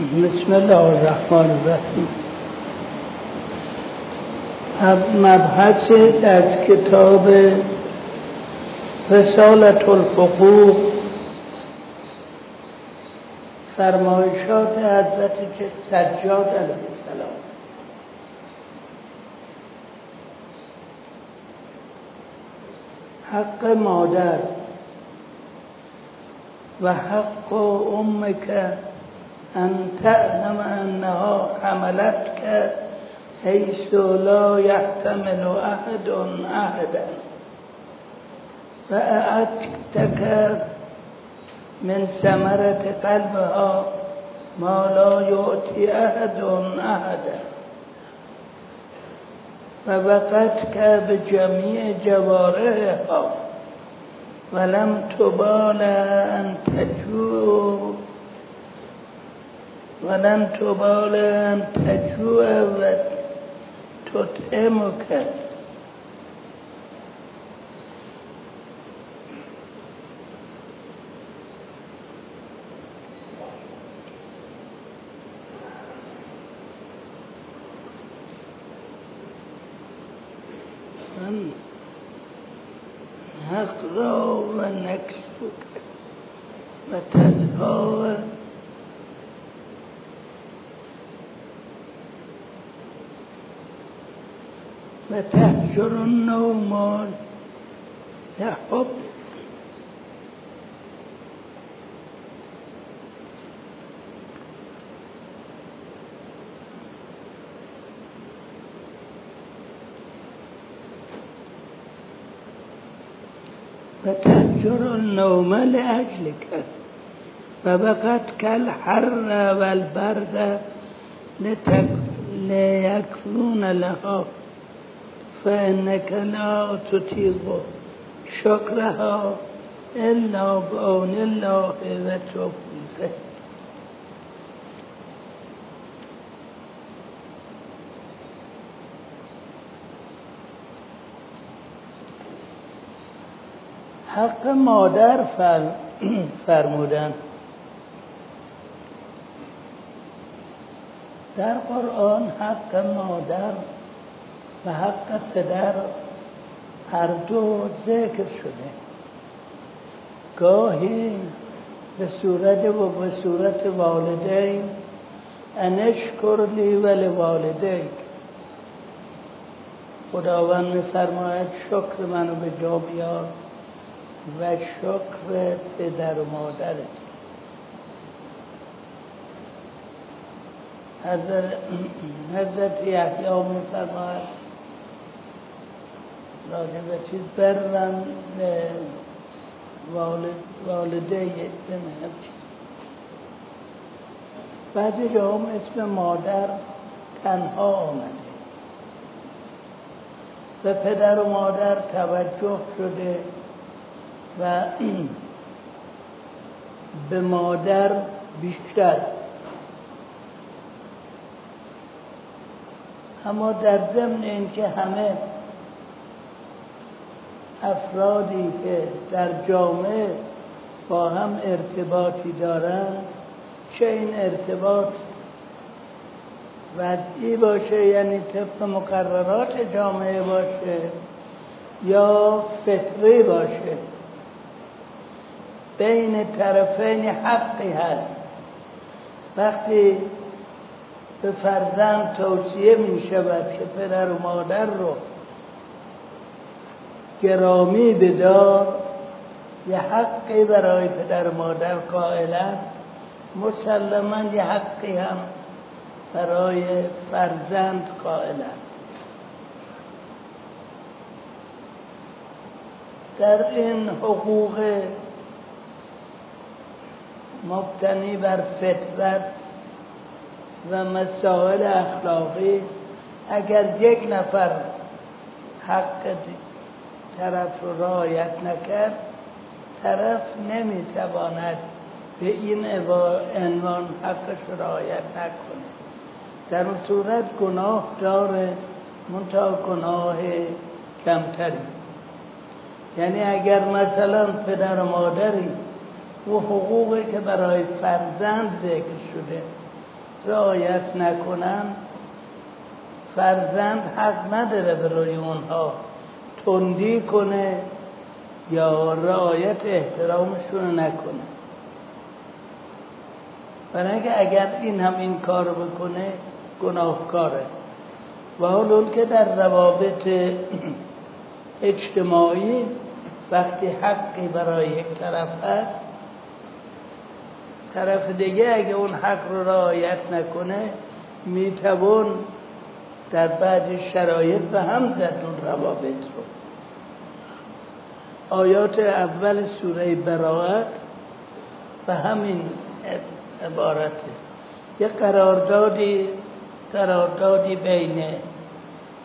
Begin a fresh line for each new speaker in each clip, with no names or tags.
بسم الله الرحمن الرحیم. مبحث از کتاب رسالت الفقوق. فرمایشات حضرت سجاد علیه السلام. حق مادر و حق امک ان تعلم انها حملتك حيث لا يحتمل احد احدا فأعتك من ثمرة قلبها ما لا يؤتي أحد أحدا. فبقتك بجميع جوارحها. ولم تبال أن تجوع. ولم تبال أن تجوع وتطعمك تهجر النوم يا حب فتهجر النوم لأجلك. فبقت الحر والبرد لتك... ليكفون لها. فإنك لا تطيق شكرها إلا بعون الله وتوفيقه حق مادر فر... فرمودن. در قرآن حق مادر و حق پدر هر دو ذکر شده. گاهی به صورت و به صورت والدین انشکر لی ولی والدین. خداوند میفرماید شکر منو به جا بیار و شکر پدر و مادرت. حضرت یحیی میفرماید راجع به چیز برن والد والده بعد جا هم اسم مادر تنها آمده. به پدر و مادر توجه شده و به مادر بیشتر. اما در ضمن اینکه همه افرادی که در جامعه با هم ارتباطی دارند چه این ارتباط وضعی باشه یعنی طبق مقررات جامعه باشه یا فطری باشه بین طرفین حقی هست. وقتی به فرزند توصیه می شود که پدر و مادر رو گرامی بدار یه حقی برای پدر مادر قائلن مسلما یه حقی هم برای فرزند قائلن در این حقوق مبتنی بر فطرت و مسائل اخلاقی اگر یک نفر حق طرف رو رعایت نکرد طرف نمی‌تواند به این عنوان حقش رعایت نکنه. در اون صورت گناه داره منتها گناه کمتری. یعنی اگر مثلا پدر و مادری و حقوقی که برای فرزند ذکر شده رعایت نکنن فرزند حق نداره به روی اونها. تندی کنه یا رعایت احترامشون نکنه. برای اگر این هم این کار بکنه گناهکاره. و حالا که در روابط اجتماعی وقتی حقی برای یک طرف هست طرف دیگه اگه اون حق رو رعایت نکنه می‌توان در بعد شرایط به هم زد اون روابط رو. آیات اول سوره براعت و همین عبارته. یه قراردادی قراردادی بین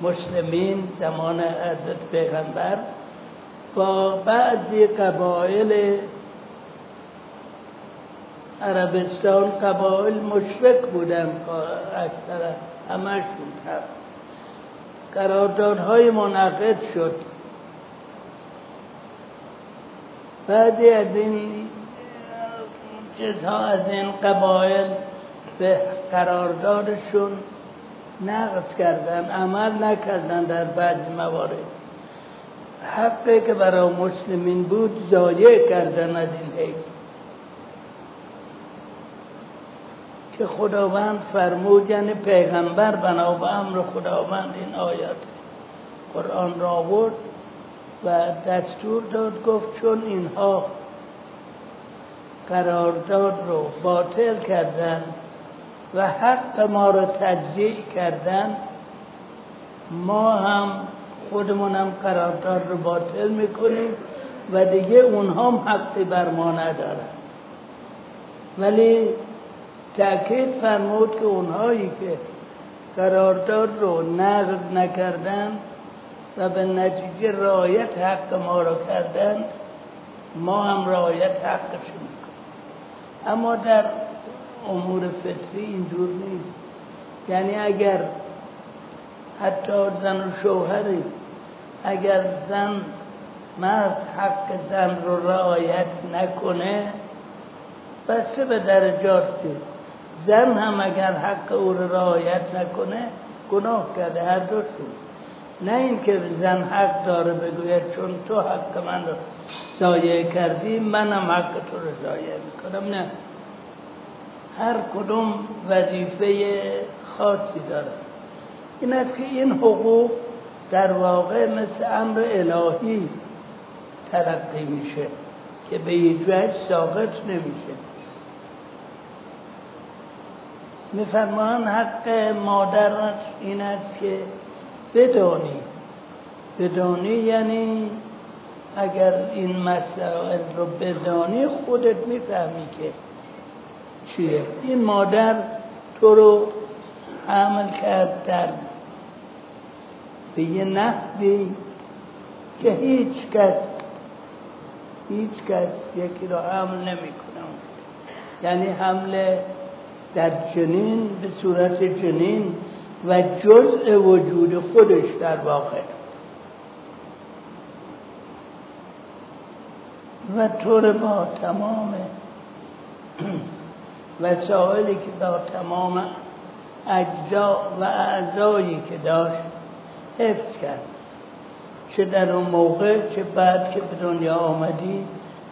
مسلمین زمان حضرت پیغمبر با بعضی قبایل عربستان قبایل مشرک بودن اکثر همشون قراردادهای منعقد شد. بعضی از این چیزها از این قبایل به قراردادشون نقض کردن عمل نکردن در بعضی موارد. حقی که برای مسلمین بود ضایع کردن از این حیث. که خداوند فرمود یعنی پیغمبر بنا به امر خداوند این آیات قرآن را آورد و دستور داد گفت چون اینها قرارداد رو باطل کردن و حق ما رو تجزیع کردن ما هم خودمون هم قرارداد رو باطل می‌کنیم و دیگه اونها هم حقی بر ما ندارن. ولی تأکید فرمود که اونهایی که قرارداد رو نقض نکردن و به نتیجه رعایت حق ما رو کردن ما هم رعایت حقشون می‌کنیم. اما در امور فطری اینجور نیست. یعنی اگر حتی زن و شوهری اگر زن مرد حق زن رو رعایت نکنه بسته به درجات زن هم اگر حق او رو رعایت نکنه گناه کرده هر دوشون نه اینکه زن حق داره بگوید چون تو حق من رو ضایع کردی منم حق تو رو ضایع می‌کنم نه. هر کدوم وظیفه خاصی داره. این است که این حقوق در واقع مثل امر الهی تلقی میشه که به هیچ وجه ساقط نمیشه. میفرمان حق مادر این است که بدانی. بدانی یعنی اگر این مسائل رو بدانی خودت می‌فهمی که چیه. این مادر تو رو حمل کرد در به یه نحوی که هیچ کس هیچ کس یکی رو حمل نمی‌کنه. یعنی حمل در جنین به صورت جنین و جزء وجود خودش در واقع. و طور با تمام وسائلی که با تمام اجزا و اعضایی که داشت حفظ کرد. چه در اون موقع چه بعد که به دنیا آمدی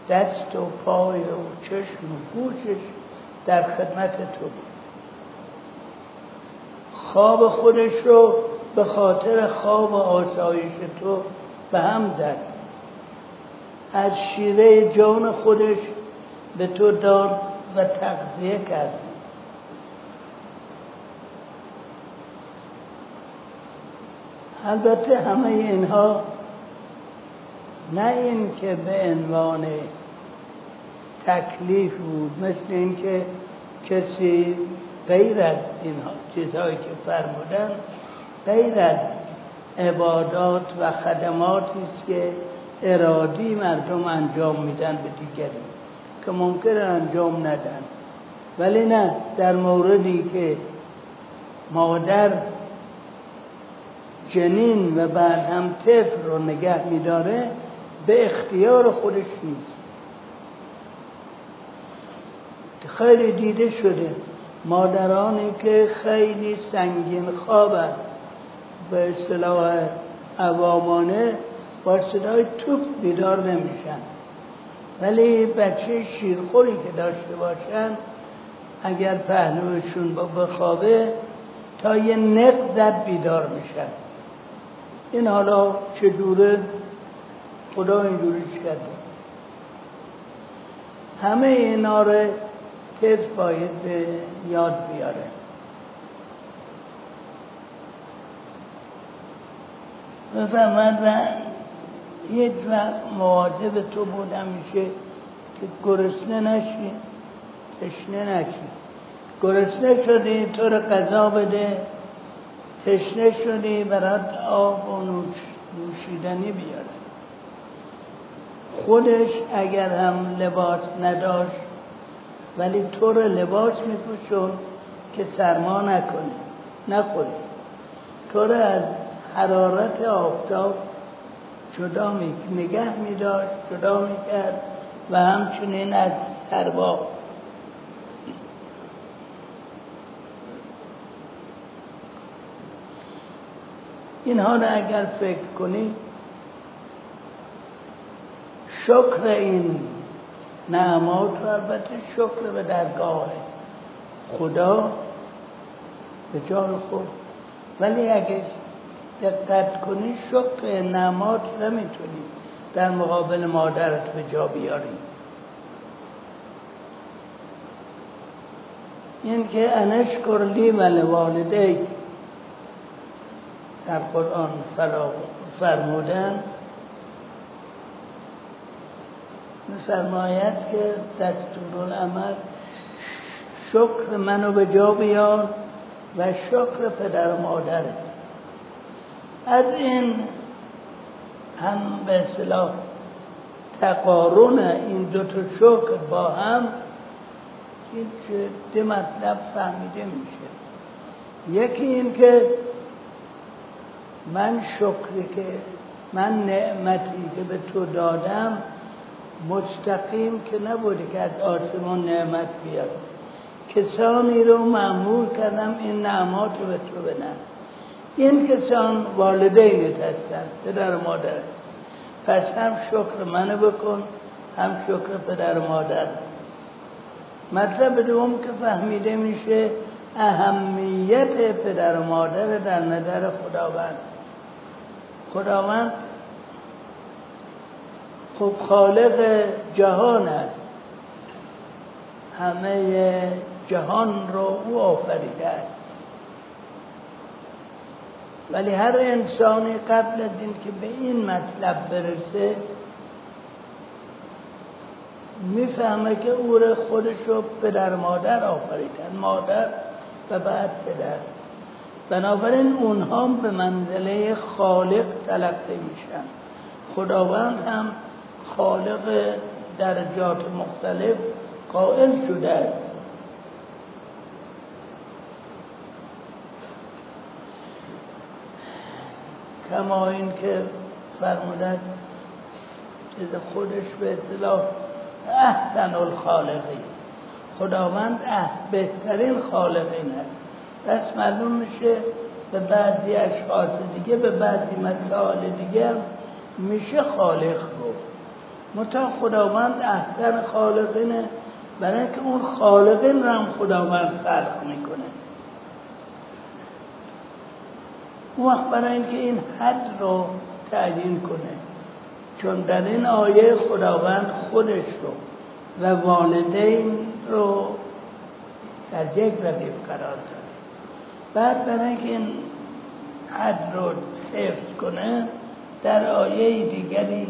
دست و پای و چشم و گوشش در خدمت تو بود. خواب خودش رو به خاطر خواب و آسایش تو به هم زد. از شیره جان خودش به تو داد و تغذیه کرد. البته همه اینها نه این که به عنوان تکلیف بود مثل اینکه کسی غیر از این چیزهایی که فرمودن غیر از عبادات و خدماتی است که ارادی مردم انجام میدن به دیگری که ممکن انجام ندن. ولی نه در موردی که مادر جنین و بعد هم طفل رو نگه میداره به اختیار خودش نیست. خیلی دیده شده. مادرانی که خیلی سنگین خوابند به اصطلاح عوامانه با صدای توپ بیدار نمیشن. ولی بچه شیرخوری که داشته باشن اگر پهلوشون با بخوابه تا یه نق زد بیدار میشن. این حالا چجوره خدا اینجوریش کرده. همه اینا رو کس باید به یاد بیاره. بفرمد و یک وقت مواظب تو بود همیشه که گرسنه نشی تشنه نشی. گرسنه شدی تو رو قضا بده تشنه شدی برات آب و نوشیدنی بیاره. خودش اگر هم لباس نداشت ولی تو رو لباس میپوشون که سرما نکنی. نخوری. تو رو از حرارت آفتاب جدا می نگه می داشت جدا می کرد و همچنین از سربا اینها رو اگر فکر کنی شکر این نعمات و البته شکر به درگاه. خدا به جای خود. ولی اگه دقت کنی شکر نعمات نمی‌تونی در مقابل مادرت به جا بیاری. این که انشکر لی و والدی در قرآن فرمودن میفرماید که دستور العمل شکر منو به جا بیار و شکر پدر و مادرت. از این هم به اصطلاح تقارن این دو تا شکر با هم این چه مطلب فهمیده میشه. یکی این که من شکری که من نعمتی که به تو دادم مستقیم که نبوده که از آسمان نعمت بیاد. کسانی رو معمول کردم این نعمات رو به تو بدن این کسان والدینت هستند پدر و مادر. پس هم شکر منو بکن هم شکر پدر و مادر. مطلب دوم که فهمیده میشه اهمیت پدر و مادر در نظر خداوند. خداوند خب خالق جهان است. همه جهان رو او آفریده است. ولی هر انسانی قبل از این که به این مطلب برسه می‌فهمه که او رو خودش رو پدر مادر آفریدن مادر و بعد پدر. بنابراین اونها به منزله خالق تلقی میشن. خداوند هم خالق درجات مختلف قائل شده. کما این که فرمودن خودش به اطلاع احسن الخالقی. خداوند بهترین خالقین است. پس معلوم میشه به بعضی اشخاص دیگه به بعضی مسائل دیگه میشه خالق گفت. متا خداوند احسن خالقینه. برای اینکه اون خالقین رو هم خداوند خلق می‌کنه. اون وقت برای اینکه این حد رو تعیین کنه. چون در این آیه خداوند خودش رو و والدین رو در یک ردیف قرار داد بعد برای اینکه این حد رو حفظ کنه در آیه دیگری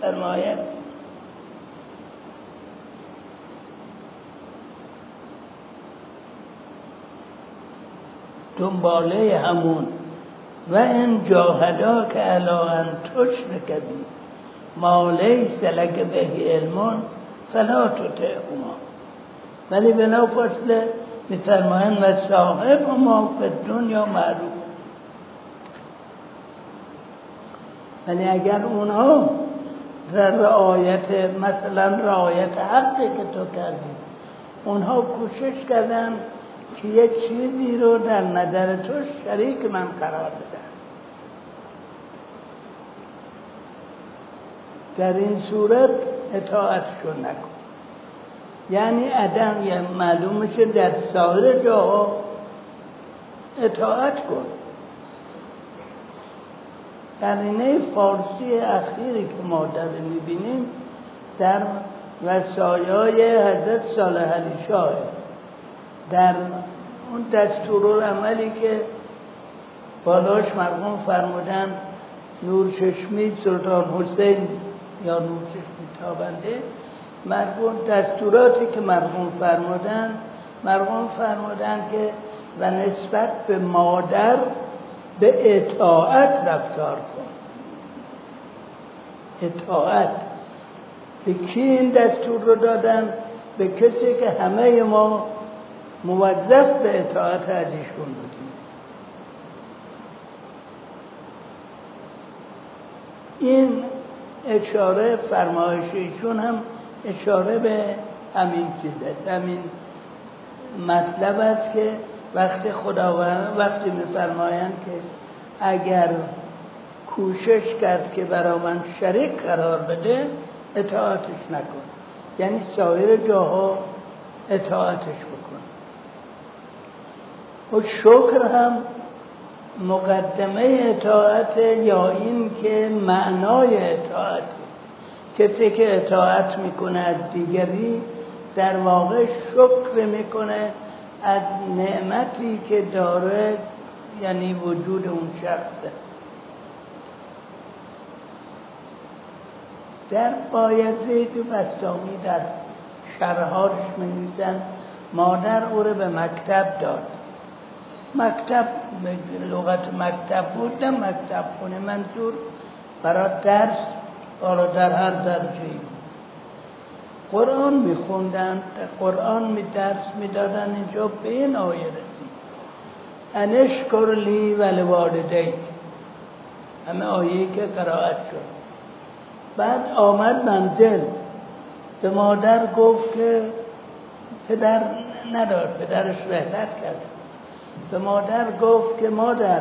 فرماید دنباله همون. و این جاهدا که علا ان تشرک بی ما لیس به علمون فلا تطعهما ولی بلا فصله میفرمایند و صاحب ما فی دنیا معروف. ولی اگر اونها رعایت مثلا رعایت حقی که تو کردی. اونها کوشش کردن که یک چیزی رو در نظر تو شریک من قرار بده در این صورت اطاعتشو نکن. یعنی عدم یعنی معلوم میشه در سایر جاها اطاعت کن. قرینه فارسی اخیری که ما در می‌بینیم در وسایای حضرت صالح علی شاه. در اون دستور عملی که بالاش مرحوم فرمودن نور چشمی سلطان حسین یا نور چشمی تابنده مرحوم دستوراتی که مرحوم فرمودن مرحوم فرمودن که و نسبت به مادر به اطاعت رفتار کن. اطاعت. به کی این دستور رو دادن؟ به کسی که همه ما موظف به اطاعت ازشون بودیم. این اشاره فرمایشیشون هم اشاره به همین چیزه. همین مطلب است که وقتی خداوند وقتی میفرمایند که اگر کوشش کرد که برا من شریک قرار بده اطاعتش نکن. یعنی سایر جاها اطاعتش بکن. و شکر هم مقدمه اطاعت یا این که معنای اطاعت. کسی که اطاعت می‌کنه از دیگری در واقع شکر می‌کنه از نعمتی که داره یعنی وجود اون شخصه. در بایزید و بستامی در شرحارش نویسن مادر او رو به مکتب داد. مکتب لغت مکتب بود نه مکتب خونه منظور برای درس حالا در هر درجه قرآن میخوندن قرآن می درس می‌دادن اینجا به این آیه رسید. انشکر لی ولوالدیک همه آیه که قرائت شد. بعد آمد منزل. به مادر گفت که پدر ندار پدرش رحلت کرد. به مادر گفت که مادر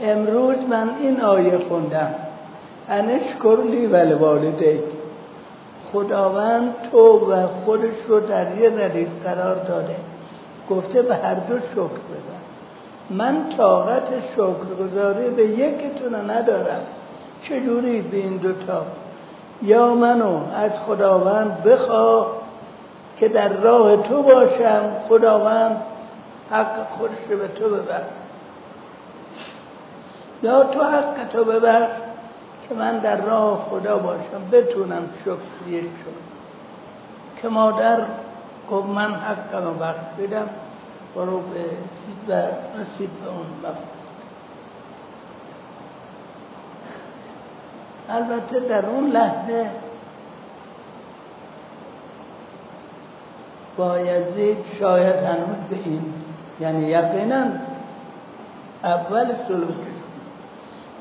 امروز من این آیه خوندم. انشکر لی ولوالدیک خداوند تو و خودش رو در یه ردیف قرار داده. گفته به هر دو شکر بزن من طاقت شکرگزاری به یکیتون ندارم. چجوری به این دوتا؟ یا منو از خداوند بخواه که در راه تو باشم. خداوند حق خودش رو به تو ببر یا تو حق تو ببر که من در راه خدا باشم بتونم شکریه شد که مادر گفت من حقم رو بدم برو به چیز و رسید به اون مفت البته در اون لحظه بایزید شاید هنوز به این یعنی یقینا اول سلوکش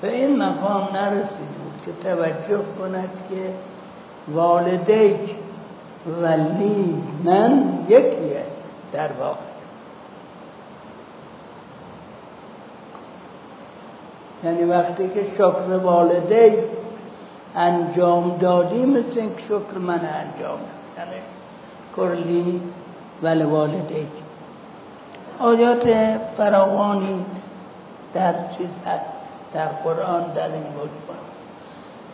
به این مقام نرسید بود که توجه کند که والدیک ولی من یکیه در واقع. یعنی وقتی که شکر والدی انجام دادی مثل شکر من انجام یعنی کرلی ولی والدی آیات فراوانی در چیز هست. در قرآن در این موضوع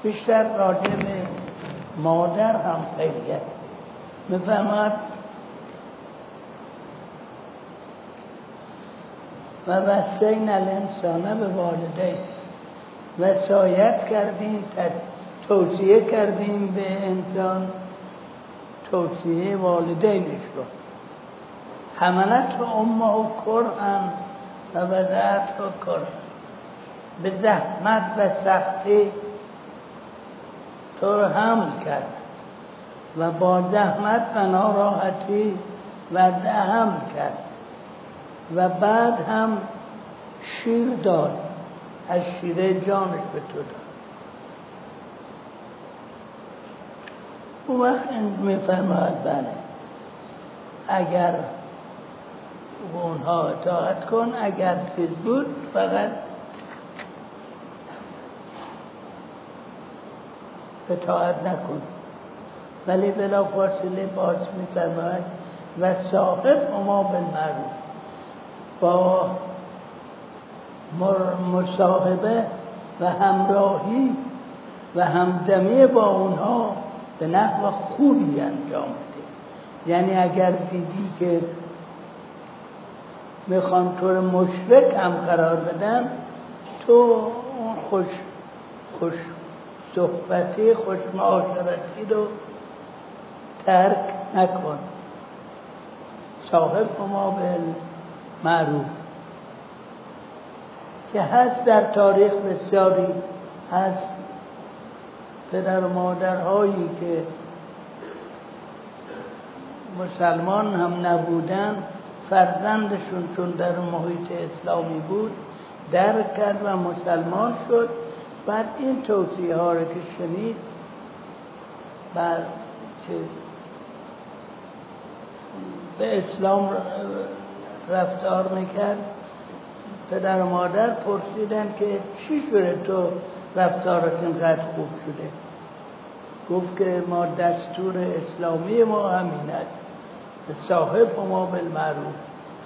بیشتر راجع به مادر هم خیلی می‌فهمد و وسین الانسانه به والده وسایت کردیم توصیه کردیم به انسان توصیه والدینش رو. حملت و امه و کرهن و وضعت و کرهن به زحمت و سختی تو رو حمل کرد و با زحمت و ناراحتی و حمل کرد و بعد هم شیر داد از شیره جانش به تو داد. اون وقت میفرماید بله اگر اونها اطاعت کن اگر چیز بود فقط اطاعت نکن. ولی بلا فاصله باز میفرماید و صاحب ما بالمعروف. با مصاحبه و همراهی و همدمی با اونها به نحو خوبی انجام بده یعنی اگر دیدی که می‌خوان طور مشرک هم قرار بدن تو اون خوش خوش صحبتی خوش معاشرتی رو ترک نکن. صاحب ما به معروف. که هست در تاریخ بسیاری هست پدر و مادرهایی که مسلمان هم نبودن فرزندشون چون در محیط اسلامی بود درک کرد و مسلمان شد. بعد این توصیه ها رو که شنید بعد چیز به اسلام رفتار می‌کرد پدر و مادر پرسیدن که چی شده تو رفتارت اینقدر خوب شده؟ گفت که ما دستور اسلامی ما همین صاحب ما بالمعروف.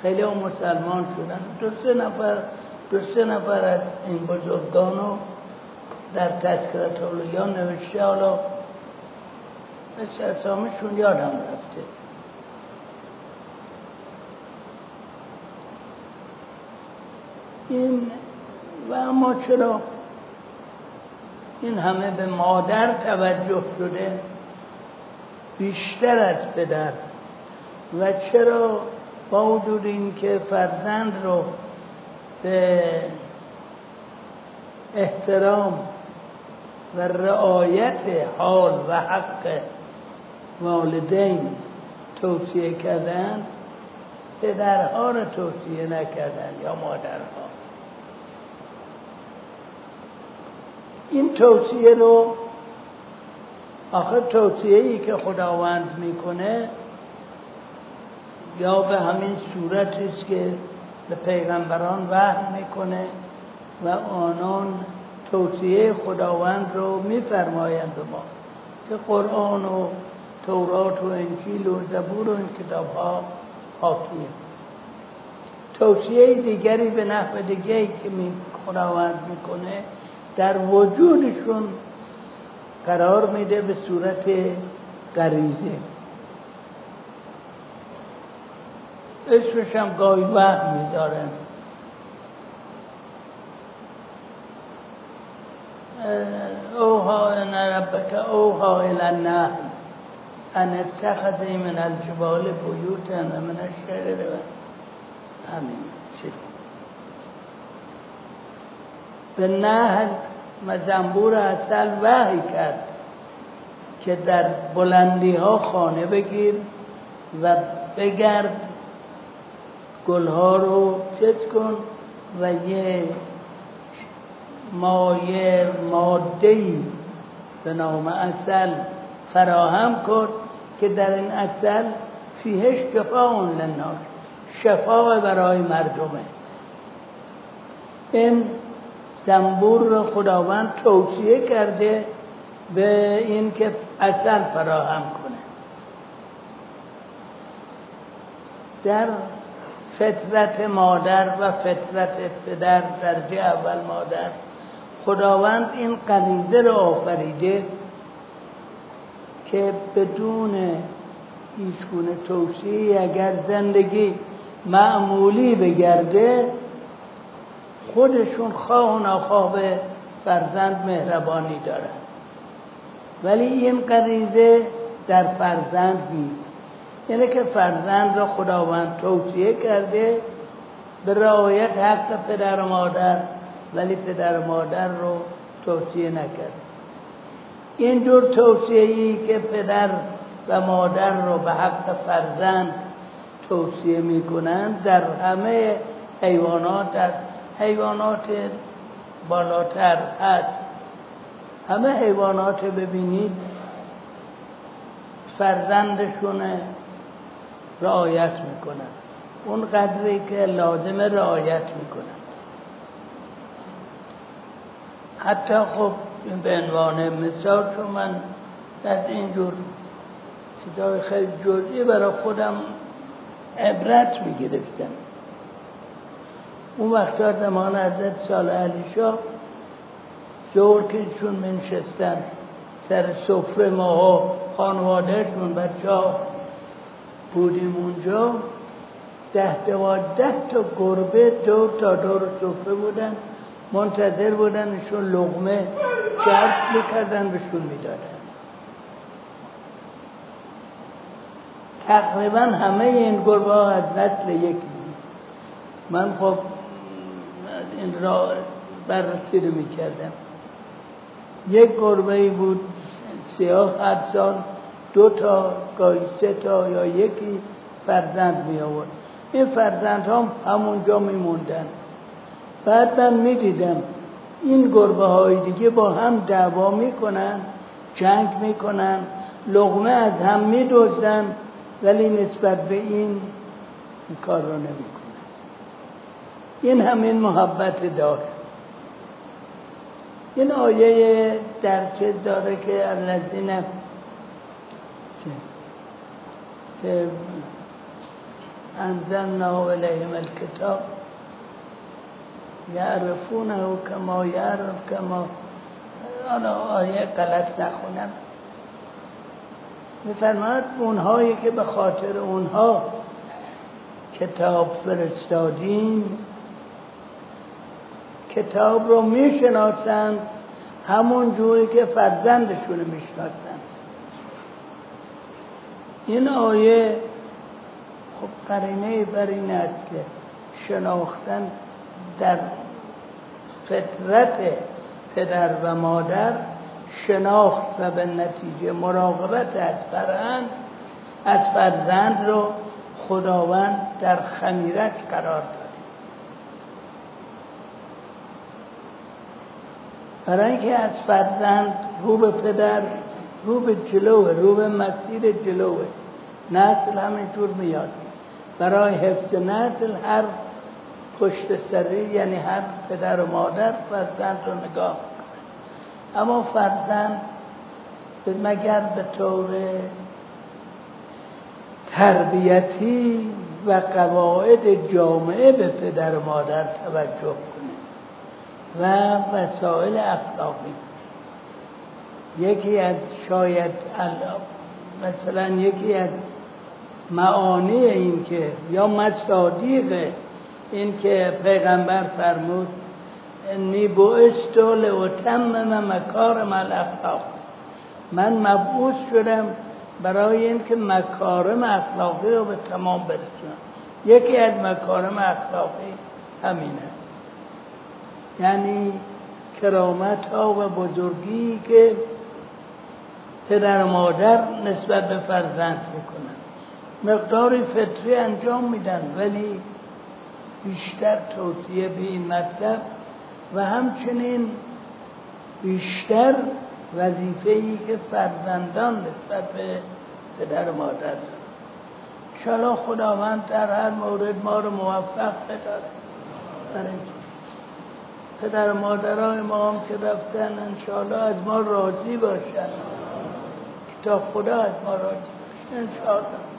خیلی هم مسلمان شدن. دو سه نفر دو سه نفر از این بزرگانو در تذکرت اولیان نوشته حالا مثل اسامشون یادم رفته. این و اما چرا این همه به مادر توجه شده؟ بیشتر از پدر. و چرا با وجود اینکه فرزند رو به احترام و رعایت حال و حق والدین توصیه کردن پدرها رو توصیه نکردن یا مادرها. این توصیه رو آخر توصیه ای که خداوند می‌کنه یا به همین صورتی است که به پیغمبران وحی می‌کنه و آنان توصیه خداوند رو میفرمایند به ما که قرآن و تورات و انجیل و زبور و این کتاب ها حاکیه توصیه دیگری به نحو دیگری که می خداوند می‌کنه در وجودشون قرار میده به صورت غریزه اسمش هم گاهی وقت اوها ان ربک اوها الى النحل ان اتخذی من الجبال بیوتا من الشعر همین چیز به نهل مزنبور اصل وحی کرد که در بلندی ها خانه بگیر و بگرد گلها رو چت کن و یه مایه ماده به نام اصل فراهم کن که در این اصل فیهش اون لناس شفا برای مردمه. این زنبور رو خداوند توصیه کرده به این که اصل فراهم کنه. در فطرت مادر و فطرت پدر درجه اول مادر خداوند این قریده رو آفریده که بدون هیچگونه توصیه اگر زندگی معمولی بگرده خودشون خواه و نخواه به فرزند مهربانی دارن ولی این قریزه در فرزند نیست. یعنی که فرزند را خداوند توصیه کرده به رعایت حق پدر و مادر ولی پدر و مادر رو توصیه نکرد. این جور توصیه ای که پدر و مادر رو به حق فرزند توصیه می‌کنند در همه حیوانات در حیوانات بالاتر هست. همه حیوانات ببینید فرزندشونه رعایت می‌کنن اون قدری که لازم رعایت می‌کنن حتی خب به عنوان مثال چون من از اینجور چیزای خیلی جزئی برای خودم عبرت می‌گرفتم. اون وقتا زمان حضرت سال علی شاه زور که ایشون منشستن سر سفره ما خانوادهشون بچه ها بودیم اونجا. ده دوازده تا گربه دور تا دور سفره بودن. منتظر بودن ایشون لغمه جرس می‌کردن بهشون می‌دادن. تقریبا همه این گربه ها از نسل یکی من خب این را بررسی رو می‌کردم. یک گربه بود سیاه هر سال دو تا گاهی سه تا یا یکی فرزند می آورد این فرزند هم همونجا میموندن. بعد من می‌دیدم این گربه های دیگه با هم دعوا می‌کنن جنگ می‌کنن لغمه از هم میدوزن ولی نسبت به این این کار رو نمی‌کنن. این همین محبت داره. این آیه در چه داره که الذین که انزلنا الیهم الکتاب. یعرفونه کما یعرف کما آنها آیه غلط نخونم. میفرماید اونهایی که به خاطر اونها کتاب فرستادیم کتاب رو می‌شناسند همون جوری که فرزندشون رو می‌شناسند. این آیه خب قرینه بر این است که شناختن در فطرت پدر و مادر شناخت و به نتیجه مراقبت از فرزند از فرزند رو خداوند در خمیرت قرار داد. برای اینکه از فرزند رو به پدر رو به جلوه رو به مسیر جلوه نسل همینطور میاد. برای حفظ نسل هر پشت سری یعنی هر پدر و مادر فرزند رو نگاه اما فرزند مگر به طور تربیتی و قواعد جامعه به پدر و مادر توجه کنه و وسایل اخلاقی. یکی از شاید مثلا یکی از معانی این که یا مصادیق این که پیغمبر فرمود انی بعثتو لاتمم مکارم الاخلاق من مبعوث شدم برای اینکه مکارم اخلاقی رو به تمام برسونم. یکی از مکارم اخلاقی همینه. یعنی کرامت ها و بزرگی که پدر و مادر نسبت به فرزند می‌کنن. مقداری فطری انجام میدن ولی بیشتر توصیه به این مطلب و همچنین بیشتر وظیفه ای که فرزندان نسبت به پدر و مادر انشاءالله خداوند در هر مورد ما رو موفق بداره. پدر و مادرای ما هم که رفتن انشاءالله از ما راضی باشن. تا خدا از ما راضی باشه انشاءالله.